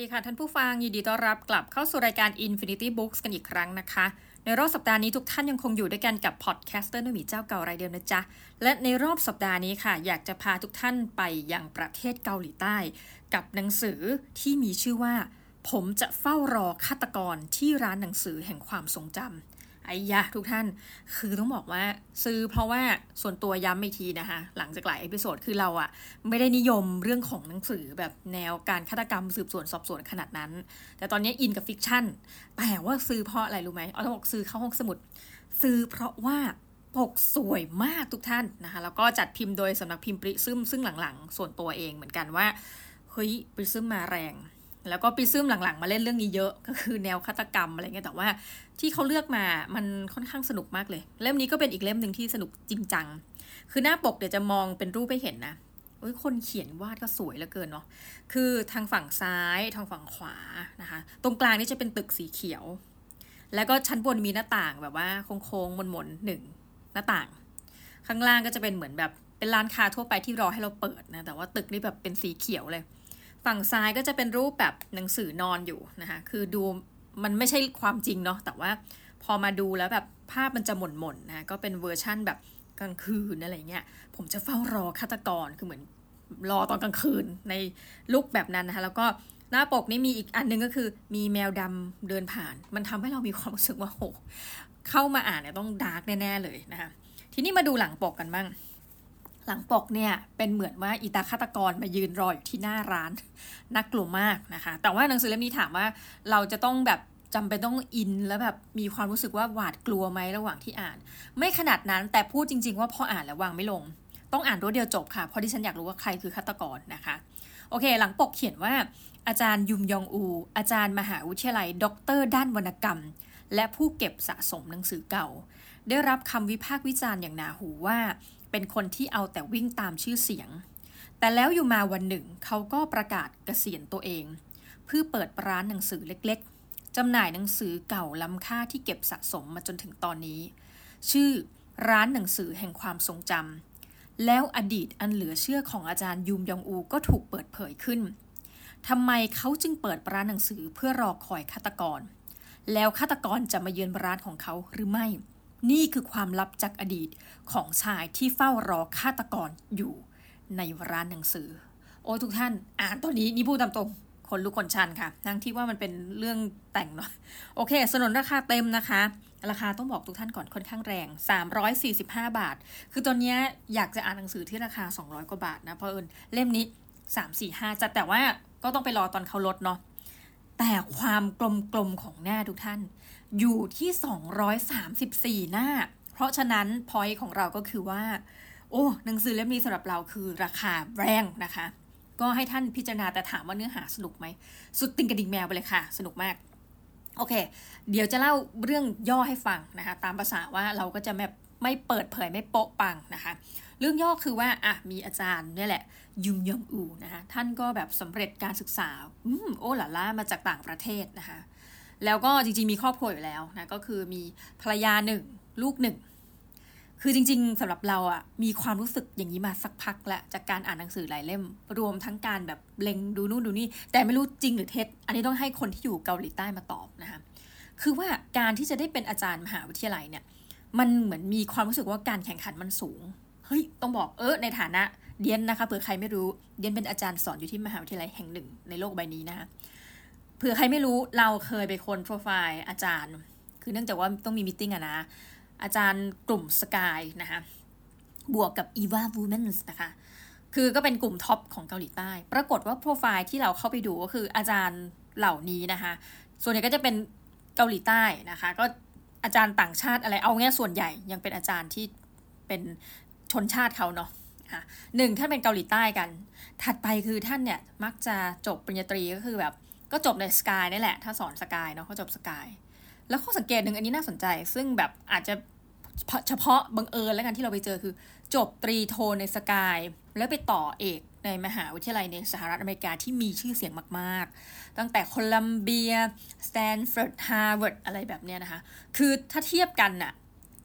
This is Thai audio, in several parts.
ดีค่ะท่านผู้ฟัง ยินดีต้อนรับกลับเข้าสู่รายการ Infinity Books กันอีกครั้งนะคะ ในรอบสัปดาห์นี้ทุกท่านยังคงอยู่ด้วยกันกับ podcaster นุ่มีเจ้าเก่ารายเดิมนะจ๊ะ และในรอบสัปดาห์นี้ค่ะ อยากจะพาทุกท่านไปยังประเทศเกาหลีใต้ กับหนังสือที่มีชื่อว่า ผมจะเฝ้ารอฆาตกรที่ร้านหนังสือแห่งความทรงจำ ไอ้ยะทุกท่าน คือต้องบอกว่าซื้อเพราะว่าส่วนตัวย้ำอีกทีนะคะหลังจากหลาย episode คือเราอะไม่ได้นิยมเรื่องของหนังสือแบบแนวการฆาตกรรมสืบสวนสอบสวนขนาดนั้น แต่ตอนนี้อินกับ fiction แต่ว่าซื้อเพราะอะไรรู้ไหมเอาต้องบอกซื้อเข้าห้องสมุด ซื้อเพราะว่าปกสวยมากทุกท่านนะคะแล้วก็จัดพิมพ์โดยสำนักพิมพ์ปริซึมซึ่งหลังๆ ส่วนตัวเองเหมือนกันว่าเฮ้ยปริซึมมาแรง แล้วก็ปริซึมหลังๆ มาเล่นเรื่องนี้เยอะก็คือแนวฆาตกรรมอะไรเงี้ยแต่ว่าที่เขาเลือกมามันค่อนข้างสนุกมากเลย เล่มนี้ก็เป็นอีกเล่มหนึ่งที่สนุกจริงจังคือหน้าปกเดี๋ยวจะมองเป็นรูปให้เห็นนะโอ้ยคนเขียนวาดก็สวยเหลือเกินเนาะ คือทางฝั่งซ้ายทางฝั่งขวานะคะ ตรงกลางนี่จะเป็นตึกสีเขียว แล้วก็ชั้นบนมีหน้าต่างแบบว่าโค้งๆมนๆหนึ่งหน้าต่าง ข้างล่างก็จะเป็นเหมือนแบบเป็นร้านค้าทั่วไปที่รอให้เราเปิดนะ แต่ว่าตึกนี่แบบเป็นสีเขียวเลย ฝั่งซ้ายก็จะเป็นรูปแบบหนังสือนอนอยู่นะคะคือดูมันไม่ใช่ความจริงเนาะแต่ว่าพอมาดูแล้วแบบภาพมันจะหม่นๆนะก็เป็นเวอร์ชั่นแบบกลางคืนอะไรเงี้ยผมจะเฝ้ารอฆาตกรคือเหมือนรอตอนกลางคืนใน look แบบนั้นนะคะแล้วก็หน้าปกนี่มีอีกอันนึงก็คือมีแมวดำเดินผ่าน มันทำให้เรามีความรู้สึกว่าโหเข้ามาอ่านเนี่ยต้อง dark แน่ๆเลยนะคะทีนี้มาดูหลังปกกันบ้าง หลังปกเนี่ยเป็นเหมือนว่าอีตาฆาตกรมายืนรออยู่ที่หน้าร้านน่ากลัวมากนะคะ แต่ว่าหนังสือเล่มนี้ถามว่าเราจะต้องแบบจำเป็นต้องอินแล้วแบบมีความรู้สึกว่าหวาดกลัวไหมระหว่างที่อ่าน ไม่ขนาดนั้นแต่พูดจริง ๆ ว่าพออ่านแล้ววางไม่ลง ต้องอ่านรวดเดียวจบค่ะเพราะที่ฉันอยากรู้ว่าใครคือฆาตกรนะคะโอเค หลังปกเขียนว่า อาจารย์ยุมยองอู อาจารย์มหาวิทยาลัย ด็อกเตอร์ด้านวรรณกรรม และผู้เก็บสะสมหนังสือเก่า ได้รับคำวิพากษ์วิจารณ์อย่างหนาหูว่า เป็นคนที่เอาแต่วิ่งตามชื่อเสียง แต่แล้วอยู่มาวันหนึ่งเขาก็ประกาศเกษียณตัวเอง เพื่อเปิดร้านหนังสือเล็กๆจำหน่ายหนังสือเก่าล้ำค่าที่เก็บสะสมมาจนถึงตอนนี้ ชื่อร้านหนังสือแห่งความทรงจำแล้วอดีตอันเหลือเชื่อของอาจารย์ยูมยองอูก็ถูกเปิดเผยขึ้นทำไมเขาจึงเปิดร้านหนังสือเพื่อรอคอยฆาตกร แล้วฆาตกรจะมาเยือนร้านของเขาหรือไม่ นี่คือความลับจากอดีตของชายที่เฝ้ารอฆาตกรอยู่ในร้านหนังสือ โอ้ทุกท่าน อ่านตอนนี้นี่พูดตามตรงคนลุกคนชันค่ะ ทั้งที่ว่ามันเป็นเรื่องแต่งเนาะโอเค สนนราคาเต็มนะคะ ราคาต้องบอกทุกท่านก่อนค่อนข้างแรง 345 บาท คือตอนนี้อยากจะอ่านหนังสือที่ราคา 200 กว่าบาทนะเพราะเอิญเล่มนี้ 345จะแต่ว่าก็ต้องไปรอตอนเขาลดเนาะ แต่ความกลมๆของหน้าทุกท่าน อยู่ที่ 234 หน้า เพราะฉะนั้นพอยของเราก็คือว่า โอ้หนังสือเล่มนี้สำหรับเราคือราคาแรงนะคะ ก็ให้ท่านพิจารณาแต่ถามว่าเนื้อหาสนุกไหม สุดติงกระดิ่งแมวไปเลยค่ะ สนุกมาก โอเค เดี๋ยวจะเล่าเรื่องย่อให้ฟังนะคะ ตามภาษาว่าเราก็จะแบบ ไม่เปิดเผยไม่โปะปังนะคะ เรื่องย่อคือว่าอะมีอาจารย์นี่แหละ ยุมยองอูนะคะท่านก็แบบสำเร็จการศึกษาอืมโอ้หล่าล่ามาจากต่างประเทศนะคะ แล้วก็จริงๆมีครอบครัวอยู่แล้วนะก็คือมีภรรยาหนึ่งลูกหนึ่งคือจริงๆสำหรับเราอะ่ะมีความรู้สึกอย่างนี้มาสักพักแล้วจากการอ่านหนังสือหลายเล่ม รวมทั้งการแบบเล็งดูนู่นดูนี่ แต่ไม่รู้จริงหรือเท็จ อันนี้ต้องให้คนที่อยู่เกาหลีใต้มาตอบนะคะคือว่าการที่จะได้เป็นอาจารย์มหาวิทยาลัยเนี่ย มันเหมือนมีความรู้สึกว่าการแข่งขันมันสูง เฮ้ย ต้องบอกเออในฐานะเดียนนะคะเผื่อใครไม่รู้เดียนเป็นอาจารย์สอนอยู่ที่มหาวิทยาลัยแห่งหนึ่งในโลกใบนี้นะคะเผื่อใครไม่รู้เราเคยไปคนโปรไฟล์อาจารย์ คือเนื่องจากว่าต้องมีมิ팅อะนะอาจารย์กลุ่มสกายนะคะบวกกับ EVA Women นะคะคือก็เป็นกลุ่มท็อปของเกาหลีใต้ ปรากฏว่าโปรไฟล์ที่เราเข้าไปดูก็คืออาจารย์เหล่านี้นะคะ ส่วนใหญ่ก็จะเป็นเกาหลีใต้นะคะ ก็ อาจารย์ต่างชาติอะไรเอางี้ส่วนใหญ่ยังเป็นอาจารย์ที่เป็นชนชาติเขาเนาะหนึ่งท่านเป็นเกาหลีใต้กัน ถัดไปคือท่านเนี่ยมักจะจบปริญญาตรีก็คือแบบ ก็จบใน SKY นี่แหละ ถ้าสอน SKY เนาะเขาจบ SKY แล้วข้อสังเกตหนึ่งอันนี้น่าสนใจ ซึ่งแบบอาจจะเฉพาะบังเอิญแล้วกันที่เราไปเจอคือ จบตรีโทใน SKY แล้วไปต่อเอก ในมหาวิทยาลัยในสหรัฐอเมริกาที่มีชื่อเสียงมาก ๆ ตั้งแต่โคลัมเบียสแตนฟอร์ดฮาร์วาร์ดอะไรแบบเนี้ยนะคะ คือถ้าเทียบกันน่ะ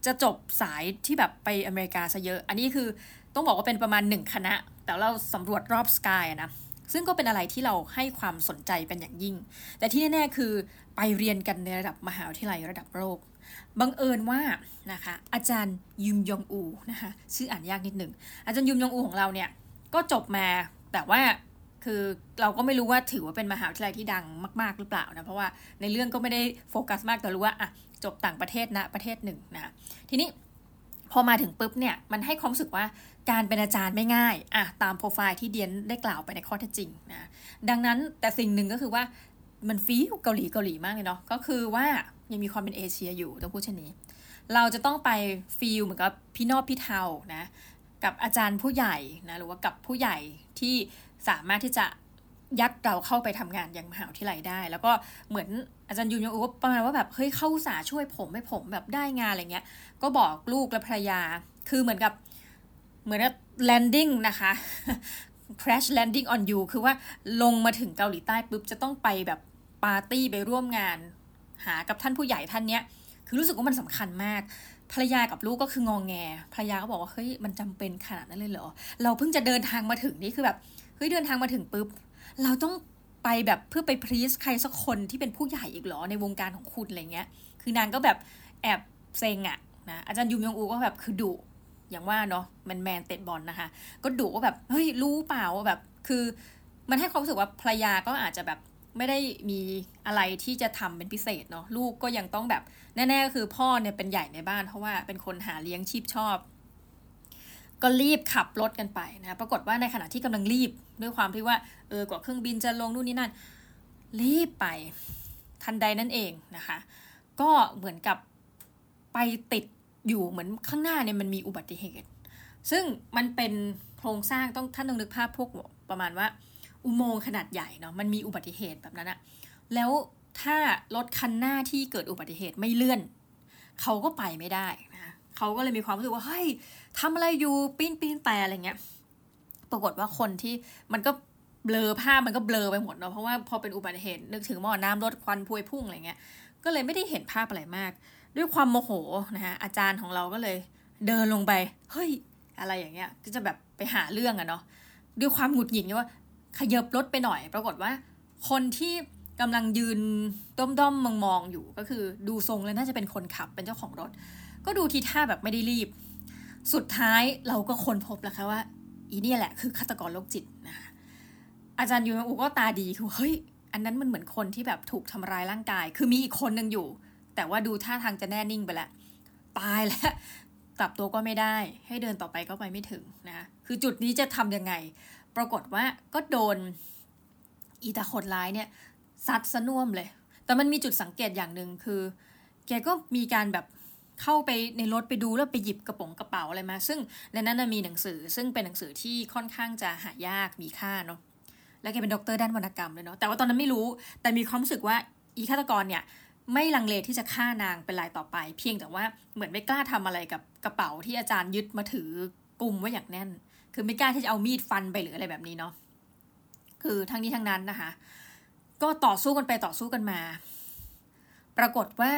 จะจบสายที่แบบไปอเมริกาซะเยอะ อันนี้คือต้องบอกว่าเป็นประมาณหนึ่งคณะ แต่เราสำรวจรอบสกายนะ ซึ่งก็เป็นอะไรที่เราให้ความสนใจเป็นอย่างยิ่ง แต่ที่แน่ ๆ คือไปเรียนกันในระดับมหาวิทยาลัยระดับโลกบังเอิญว่านะคะอาจารย์ยุมยองอูนะคะชื่ออ่านยากนิดหนึ่งอาจารย์ยุมยองอูของเราเนี่ย ก็จบมาแต่ว่าคือเราก็ไม่รู้ว่าถือว่าเป็นมหาวิทยาลัยที่ดังมากๆหรือเปล่านะ เพราะว่าในเรื่องก็ไม่ได้โฟกัสมากแต่รู้ว่าอะจบต่างประเทศนะประเทศหนึ่งนะทีนี้พอมาถึงปุ๊บเนี่ยมันให้ความรู้สึกว่าการเป็นอาจารย์ไม่ง่ายอะตามโปรไฟล์ที่เดียนได้กล่าวไปในข้อเท็จจริงนะดังนั้นแต่สิ่งหนึ่งก็คือว่ามันฟีลเกาหลีเกาหลีมากเลยเนาะก็คือว่ายังมีความเป็นเอเชียอยู่ต้องพูดเช่นนี้ เราจะต้องไปฟีลเหมือนกับพี่นอบพี่เทานะ กับอาจารย์ผู้ใหญ่นะหรือว่ากับผู้ใหญ่ที่สามารถที่จะยัดเราเข้าไปทำงานอย่างมหาวิทยาลัยได้ แล้วก็เหมือนอาจารย์ยุนยงอุปประมาณว่าแบบเฮ้ยเข้าสาช่วยผมให้ผมแบบได้งานอะไรเงี้ย ก็บอกลูกและภรรยา คือเหมือนกับเหมือนกับ landing นะคะ crash landing on you คือว่าลงมาถึงเกาหลีใต้ปุ๊บจะต้องไปแบบปาร์ตี้ไปร่วมงาน หากับท่านผู้ใหญ่ท่านเนี้ย คือรู้สึกว่ามันสำคัญมาก ภรรยากับลูกก็คืององแงภรรยาก็บอกว่าเฮ้ยมันจำเป็นขนาดนั้นเลยเหรอ เราเพิ่งจะเดินทางมาถึงนี่คือแบบเฮ้ยเดินทางมาถึงปุ๊บเราต้องไปแบบเพื่อไปพรีสใครสักคนที่เป็นผู้ใหญ่อีกเหรอในวงการของคุณอะไรเงี้ย คือนางก็แบบแอบเซ็งอะนะอาจารย์ยุมยงอูก็แบบคือดุอย่างว่าเนาะมันแมนเตะบอลนะคะ ก็ดุว่าแบบเฮ้ยรู้เปล่าว่าแบบคือมันให้ความรู้สึกว่าภรรยาก็อาจจะแบบ ไม่ได้มีอะไรที่จะทำเป็นพิเศษเนาะลูกก็ยังต้องแบบแน่ๆก็คือพ่อเนี่ยเป็นใหญ่ในบ้านเพราะว่าเป็นคนหาเลี้ยงชีพชอบ ก็รีบขับรถกันไปนะปรากฏว่าในขณะที่กำลังรีบด้วยความที่ว่าเออกว่าเครื่องบินจะลงนู่นนี่นั่น รีบไปทันใดนั่นเองนะคะ ก็เหมือนกับไปติดอยู่เหมือนข้างหน้าเนี่ยมันมีอุบัติเหตุ ซึ่งมันเป็นโครงสร้างต้องท่านต้องนึกภาพพวกประมาณว่า อุโมงค์ขนาดใหญ่เนาะมันมีอุบัติเหตุแบบนั้นอะแล้วถ้ารถคันหน้าที่เกิดอุบัติเหตุไม่เลื่อน เขาก็ไปไม่ได้นะเขาก็เลยมีความรู้สึกว่าเฮ้ยทำอะไรอยู่ปีนปีนแต่อะไรเงี้ย ปรากฏว่าคนที่มันก็เบลอภาพมันก็เบลอไปหมดเนาะเพราะว่าพอเป็นอุบัติเหตุนึกถึงหม้อน้ำรถควันพวยพุ่งอะไรเงี้ย ก็เลยไม่ได้เห็นภาพอะไรมาก ด้วยความโมโหนะคะอาจารย์ของเราก็เลย เดินลงไปเฮ้ยอะไรอย่างเงี้ยก็จะแบบไปหาเรื่องอะเนาะด้วยความหงุดหงิดว่า ขยับรถไปหน่อย ปรากฏว่า คนที่กำลังยืนด้อมด้อมมองมองอยู่ก็คือดูทรงแล้วน่าจะเป็นคนขับเป็นเจ้าของรถ ก็ดูทีท่าแบบไม่ได้รีบ สุดท้ายเราก็ค้นพบแล้วค่ะว่า อีนี่แหละคือฆาตกรโรคจิตนะคะอาจารย์ยูนอูก็ตาดีคือเฮ้ยอันนั้นมันเหมือนคนที่แบบถูกทำร้ายร่างกาย คือมีอีกคนหนึ่งอยู่ แต่ว่าดูท่าทางจะแน่นิ่งไปแล้วตายแล้วกลับตัวก็ไม่ได้ ให้เดินต่อไปก็ไปไม่ถึงนะ คือจุดนี้จะทํำยังไง ปรากฏว่าก็โดนอีตาคนร้ายเนี่ยซัดซะน่วมเลย แต่มันมีจุดสังเกตอย่างหนึ่งคือ แกก็มีการแบบเข้าไปในรถไปดูแล้วไปหยิบกระป๋องกระเป๋าอะไรมา ซึ่งในนั้นมีหนังสือซึ่งเป็นหนังสือที่ค่อนข้างจะหายากมีค่าเนาะแล้วแกเป็นด็อกเตอร์ด้านวรรณกรรมเลยเนาะแต่ว่าตอนนั้นไม่รู้ แต่มีความรู้สึกว่าอีฆาตกรเนี่ยไม่ลังเลที่จะฆ่านางเป็นรายต่อไป เพียงแต่ว่าเหมือนไม่กล้าทำอะไรกับกระเป๋าที่อาจารย์ยึดมาถือกลุ่มไว้อย่างแน่น คือไม่กล้าที่จะเอามีดฟันไปหรืออะไรแบบนี้เนาะคือทั้งนี้ทั้งนั้นนะคะ ก็ต่อสู้กันไปต่อสู้กันมา ปรากฏว่า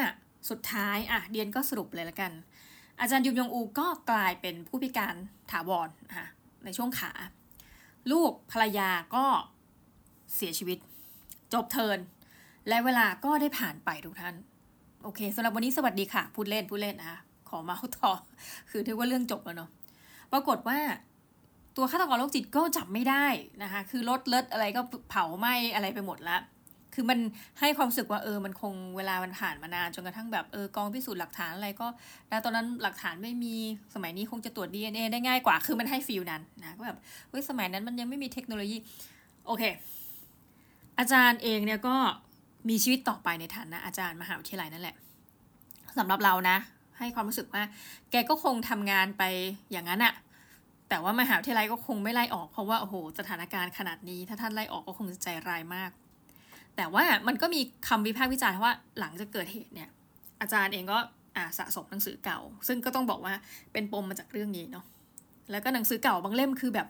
สุดท้ายอะเดียนก็สรุปเลยละกัน อาจารย์ยุมยงอูก็กลายเป็นผู้พิการถาวรนะคะในช่วงขา ลูกภรรยาก็เสียชีวิต จบเทิน และเวลาก็ได้ผ่านไปทุกท่าน โอเคสำหรับวันนี้สวัสดีค่ะ พูดเล่นพูดเล่นนะคะขอมาต่อคือถือว่าเรื่องจบแล้วเนาะปรากฏว่า ตัวฆาตกรโรคจิตก็จับไม่ได้นะคะคือรถเลิศอะไรก็เผาไหม้อะไรไปหมดละคือมันให้ความรู้สึกว่าเออมันคงเวลามันผ่านมานานจนกระทั่งแบบเออกองพิสูจน์หลักฐานอะไรก็แล้วตอนนั้นหลักฐานไม่มีสมัยนี้คงจะตรวจ DNA ได้ง่ายกว่า คือมันให้ฟีลนั้นนะก็แบบเฮ้ยสมัยนั้นมันยังไม่มีเทคโนโลยี โอเค อาจารย์เองเนี่ยก็มีชีวิตต่อไปในฐานะอาจารย์มหาวิทยาลัยนั่นแหละสำหรับเรานะ ให้ความรู้สึกว่า แกก็คงทำงานไปอย่างนั้นอะ แต่ว่ามหาวิทยาลัยก็คงไม่ไล่ออกเพราะว่าโอ้โหสถานการณ์ขนาดนี้ ถ้าท่านไล่ออกก็คงจะใจร้ายมาก แต่ว่ามันก็มีคำวิพากษ์วิจารณ์ว่าหลังจากเกิดเหตุเนี่ย อาจารย์เองก็อ่าสะสมหนังสือเก่า ซึ่งก็ต้องบอกว่าเป็นปมมาจากเรื่องนี้เนาะแล้วก็หนังสือเก่าบางเล่มคือแบบ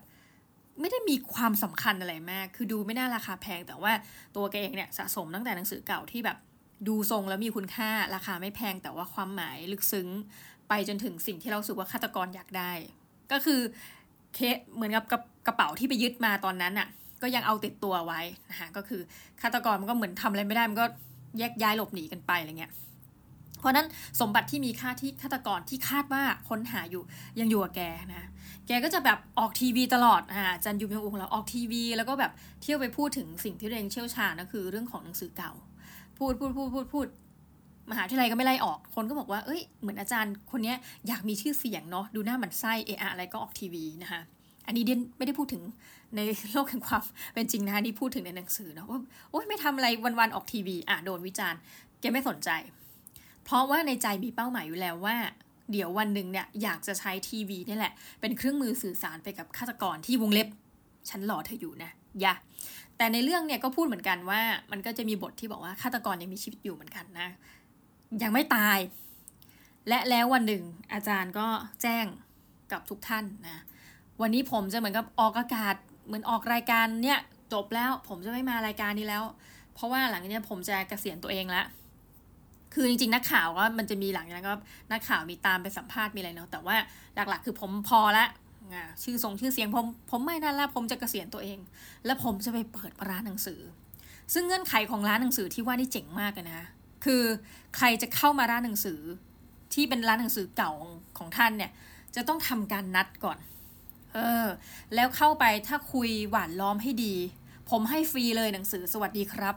ไม่ได้มีความสำคัญอะไรมาก คือดูไม่น่าราคาแพง แต่ว่าตัวแกเองเนี่ยสะสมตั้งแต่หนังสือเก่าที่แบบดูทรงแล้วมีคุณค่าราคาไม่แพงแต่ว่าความหมายลึกซึ้ง ไปจนถึงสิ่งที่เราสึกว่าฆาตกรอยากได้ ก็คือเคสเหมือนกับกระเป๋าที่ไปยึดมาตอนนั้นอะ่ะ ก็ยังเอาติดตัวไว้นะคะก็คือฆาตกรมันก็เหมือนทำอะไรไม่ได้มันก็แยกย้ายหลบหนีกันไปอะไรเงี้ยเพราะนั้นสมบัติที่มีค่าที่ฆาตกรที่คาดว่าค้นหาอยู่ยังอยู่กับแกนะ แกก็จะแบบออกทีวีตลอดอ่าจันยูมียงอุงเราออกทีวี แล้วก็แบบเที่ยวไปพูดถึงสิ่งที่เรงเชี่ยวชาญก็คือเรื่องของหนังสือเก่า พูดพูดพูดพูดพูด มหาวิทยาลัยก็ไม่ไล่ออก คนก็บอกว่า เอ้ย เหมือนอาจารย์คนนี้อยากมีชื่อเสียงเนาะ ดูหน้าหมันไส้เอะอะไรก็ออกทีวีนะคะ อันนี้เดียนไม่ได้พูดถึงในโลกแห่งความเป็นจริงนะคะนี่พูดถึงในหนังสือเนาะว่า โอ๊ยไม่ทำอะไรวันๆออกทีวี อะโดนวิจารณ์ แกไม่สนใจ เพราะว่าในใจมีเป้าหมายอยู่แล้วว่า เดี๋ยววันหนึ่งเนี่ยอยากจะใช้ทีวีนี่แหละ เป็นเครื่องมือสื่อสารไปกับฆาตกรที่วงเล็บ ฉันหล่อเธออยู่นะ อย่าแต่ในเรื่องเนี่ยก็พูดเหมือนกันว่ามันก็จะมีบทที่บอกว่าฆาตกรยังมีชีวิตอยู่เหมือนกันนะ ยังไม่ตาย และแล้ววันหนึ่งอาจารย์ก็แจ้งกับทุกท่านนะ วันนี้ผมจะเหมือนกับออกอากาศเหมือนออกรายการเนี่ยจบแล้วผมจะไม่มารายการนี้แล้ว เพราะว่าหลังจากนี้ผมจะเกษียณตัวเองแล้วคือจริงๆนักข่าวก็มันจะมีหลังจากนั้นก็นักข่าวมีตามไปสัมภาษณ์มีอะไรเนาะแต่ว่าหลักๆ คือผมพอละชื่อทรงชื่อเสียงผมผมไม่นั่นละผมจะเกษียณตัวเอง แล้วผมจะไปเปิดร้านหนังสือ ซึ่งเงื่อนไขของร้านหนังสือที่ว่านี่เจ๋งมากเลยนะ คือใครจะเข้ามาร้านหนังสือที่เป็นร้านหนังสือเก่าของท่านเนี่ย จะต้องทำการนัดก่อน เออ แล้วเข้าไปถ้าคุยหวานล้อมให้ดี ผมให้ฟรีเลยหนังสือสวัสดีครับ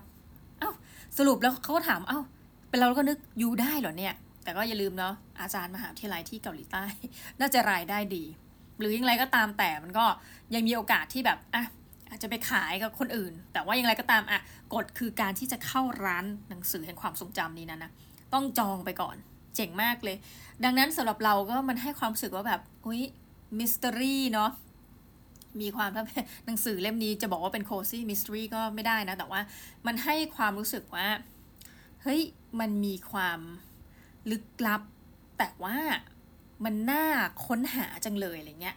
เอา้าสรุปแล้วเขาก็ถามเอา้าเป็นเราก็นึกยูได้เหรอเนี่ย แต่ก็อย่าลืมเนาะอาจารย์มหาวิทยาลัยที่เกาหลีใต้ น่าจะรายได้ดี หรือยังไรก็ตามแต่มันก็ยังมีโอกาสที่แบบอะ อาจจะไปขายกับคนอื่น แต่ว่าอย่างไรก็ตามอะกฎคือการที่จะเข้าร้านหนังสือแห่งความทรงจำนี้นะนะต้องจองไปก่อน เจ๋งมากเลย ดังนั้นสำหรับเราก็มันให้ความรู้สึกว่าแบบอุ้ยมิสเตอรี่เนาะมีความถ้าหนังสือเล่มนี้จะบอกว่าเป็นโคซี่มิสทรีก็ไม่ได้นะ แต่ว่ามันให้ความรู้สึกว่า เฮ้ย มันมีความลึกลับ แต่ว่ามันน่าค้นหาจังเลยอะไรเงี้ย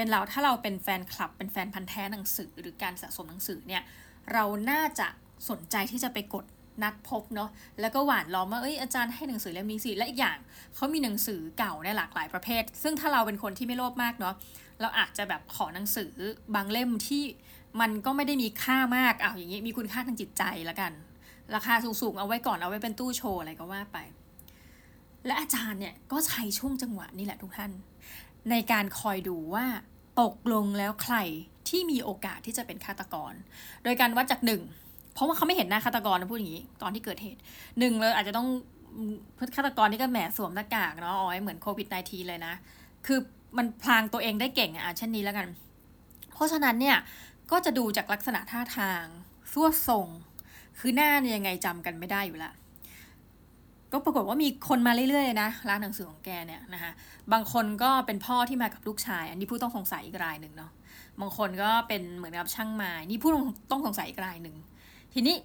เป็นเราถ้าเราเป็นแฟนคลับ เป็นแฟนพันธ์แท้หนังสือหรือการสะสมหนังสือเนี่ยเราน่าจะสนใจที่จะไปกดนัดพบเนาะแล้วก็หวานล้อมว่าเอ้ยอาจารย์ให้หนังสือเล่มนี้สิและอีกอย่างเขามีหนังสือเก่าในหลากหลายประเภท ซึ่งถ้าเราเป็นคนที่ไม่โลภมากเนาะเราอาจจะแบบขอหนังสือบางเล่มที่มันก็ไม่ได้มีค่ามากอ้าวอย่างนี้มีคุณค่าทางจิตใจละกัน ราคาสูงๆเอาไว้ก่อนเอาไว้เป็นตู้โชว์อะไรก็ว่าไป และอาจารย์เนี่ยก็ใช้ช่วงจังหวะนี่แหละทุกท่าน ในการคอยดูว่าตกลงแล้วใครที่มีโอกาสที่จะเป็นฆาตกร โดยการวัดจากหนึ่งเพราะว่าเขาไม่เห็นหน้าฆาตกรนะพูดอย่างนี้ตอนที่เกิดเหตุหนึ่งเลยอาจจะต้องฆาตกรนี่ก็แหมสวมหน้ากากเนาะอ๋อเหมือนโควิด -19 เลยนะ คือมันพรางตัวเองได้เก่งอะเช่นนี้แล้วกัน เพราะฉะนั้นเนี่ยก็จะดูจากลักษณะท่าทางทรวดทรง คือหน้าเนี่ยยังไงจำกันไม่ได้อยู่ละ ก็ปรากฏว่ามีคนมาเรื่อยๆเลยนะร้านหนังสือของแกเนี่ยนะคะบางคนก็เป็นพ่อที่มากับลูกชาย อันนี้ผู้ต้องสงสัยอีกรายหนึ่งเนาะบางคนก็เป็นเหมือนกับช่างไม้นี่ผู้ต้องสงสัยอีกรายหนึ่งทีนี้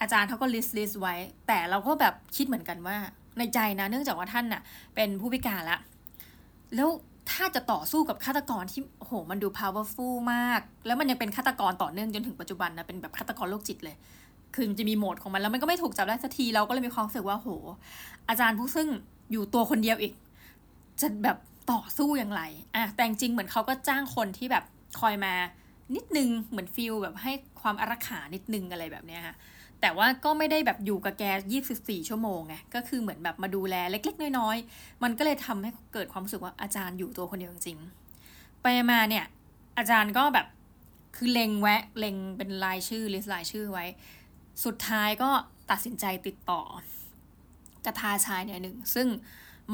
อาจารย์เขาก็ list list ไว้ แต่เราก็แบบคิดเหมือนกันว่าในใจนะเนื่องจากว่าท่านน่ะ เป็นผู้พิการละแล้วถ้าจะต่อสู้กับฆาตกรที่โหมันดู powerful มาก แล้วมันยังเป็นฆาตกรต่อเนื่องจนถึงปัจจุบันนะเป็นแบบฆาตกรโรคจิตเลย คือมันจะมีโหมดของมันแล้วมันก็ไม่ถูกจับได้สักทีเราก็เลยมีความรู้สึกว่าโห อาจารย์ผู้ซึ่งอยู่ตัวคนเดียวอีก จะแบบต่อสู้อย่างไรอะแต่จริงเหมือนเขาก็จ้างคนที่แบบคอยมานิดนึงเหมือนฟิลแบบให้ความอารักขานิดนึงอะไรแบบเนี้ยค่ะแต่ว่าก็ไม่ได้แบบอยู่กับแก 24 ชั่วโมงไง ก็คือเหมือนแบบมาดูแลเล็ก ๆ น้อยๆ มันก็เลยทำให้เกิดความรู้สึกว่าอาจารย์อยู่ตัวคนเดียวจริงไปมาเนี่ย อาจารย์ก็แบบคือเล็งแวะเล็งเป็นรายชื่อลิสต์รายชื่อไว้ สุดท้ายก็ตัดสินใจติดต่อกระทาชายเนี่ยหนึ่ง ซึ่ง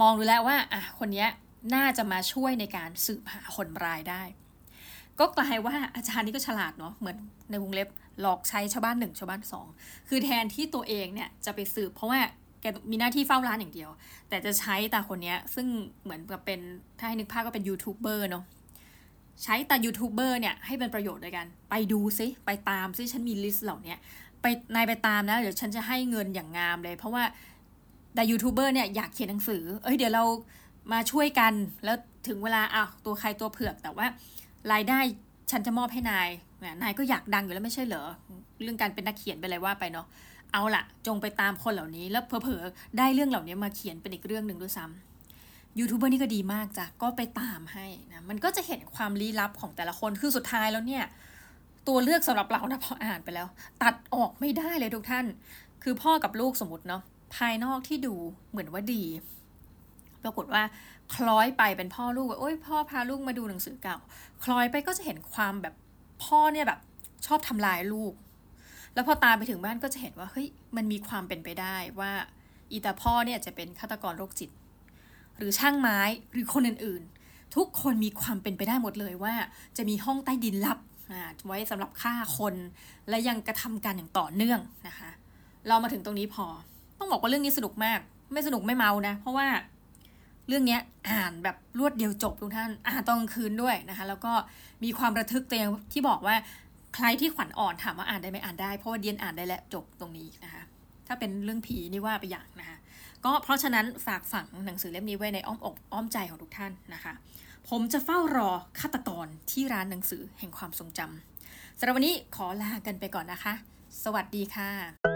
มองดูแล้วว่าอะคนนี้น่าจะมาช่วยในการสืบหาคนร้ายได้ ก็กลายว่าอาจารย์นี่ก็ฉลาดเนาะเหมือนในวงเล็บหลอกใช้ชาวบ้านหนึ่งชาวบ้านสองคือแทนที่ตัวเองเนี่ยจะไปสืบเพราะว่าแกมีหน้าที่เฝ้าร้านอย่างเดียว แต่จะใช้ตาคนนี้ซึ่งเหมือนกับเป็นถ้าให้นึกภาพก็เป็นยูทูบเบอร์เนาะใช้ตายูทูบเบอร์เนี่ยให้เป็นประโยชน์ด้วยกัน ไปดูซิ ไปตามซิ ฉันมี list เหล่านี้ ไปนายไปตามนะเดี๋ยวฉันจะให้เงินอย่างงามเลย เพราะว่าตายูทูบเบอร์เนี่ยอยากเขียนหนังสือ เอ้ยเดี๋ยวเรามาช่วยกัน แล้วถึงเวลาอ้าวตัวใครตัวเผือกแต่ว่ารายได้ฉันจะมอบให้นายนายก็อยากดังอยู่แล้วไม่ใช่เหรอเรื่องการเป็นนักเขียนไปอะไรว่าไปเนาะเอาละจงไปตามคนเหล่านี้ แล้วเพอๆได้เรื่องเหล่านี้มาเขียนเป็นอีกเรื่องหนึ่งด้วยซ้ำยูทูบเบอร์นี่ก็ดีมากจ้ะก็ไปตามให้นะมันก็จะเห็นความลี้ลับของแต่ละคนคือสุดท้ายแล้วเนี่ย ตัวเลือกสำหรับเรานะพออ่านไปแล้ว ตัดออกไม่ได้เลยทุกท่าน คือพ่อกับลูกสมมติเนาะภายนอกที่ดูเหมือนว่าดี ปรากฏว่าคล้อยไปเป็นพ่อลูกว่าโอ้ยพ่อพาลูกมาดูหนังสือเก่า คล้อยไปก็จะเห็นความแบบพ่อเนี่ยแบบชอบทำลายลูก แล้วพอตามไปถึงบ้านก็จะเห็นว่าเฮ้ยมันมีความเป็นไปได้ว่าอีตาพ่อเนี่ยจะเป็นฆาตกรโรคจิต หรือช่างไม้หรือคนอื่นๆ ทุกคนมีความเป็นไปได้หมดเลยว่า จะมีห้องใต้ดินลับ ไว้สำหรับฆ่าคนและยังกระทำการอย่างต่อเนื่องนะคะ เรามาถึงตรงนี้พอ ต้องบอกว่าเรื่องนี้สนุกมาก ไม่สนุกไม่เมานะ เพราะว่าเรื่องนี้อ่านแบบรวดเดียวจบทุกท่าน อ่านตอนกลางคืนด้วยนะคะ แล้วก็มีความระทึกแต่อย่างที่บอกว่าใครที่ขวัญอ่อนถามว่าอ่านได้ไหมอ่านได้ เพราะว่าเดียนอ่านได้แล้วจบตรงนี้นะคะ ถ้าเป็นเรื่องผีนี่ว่าไปอย่างนะคะ ก็เพราะฉะนั้นฝากฝังหนังสือเล่มนี้ไว้ในอ้อมอกอ้อมใจของทุกท่านนะคะ ผมจะเฝ้ารอฆาตกรที่ร้านหนังสือแห่งความทรงจำสำหรับวันนี้ขอลากันไปก่อนนะคะ สวัสดีค่ะ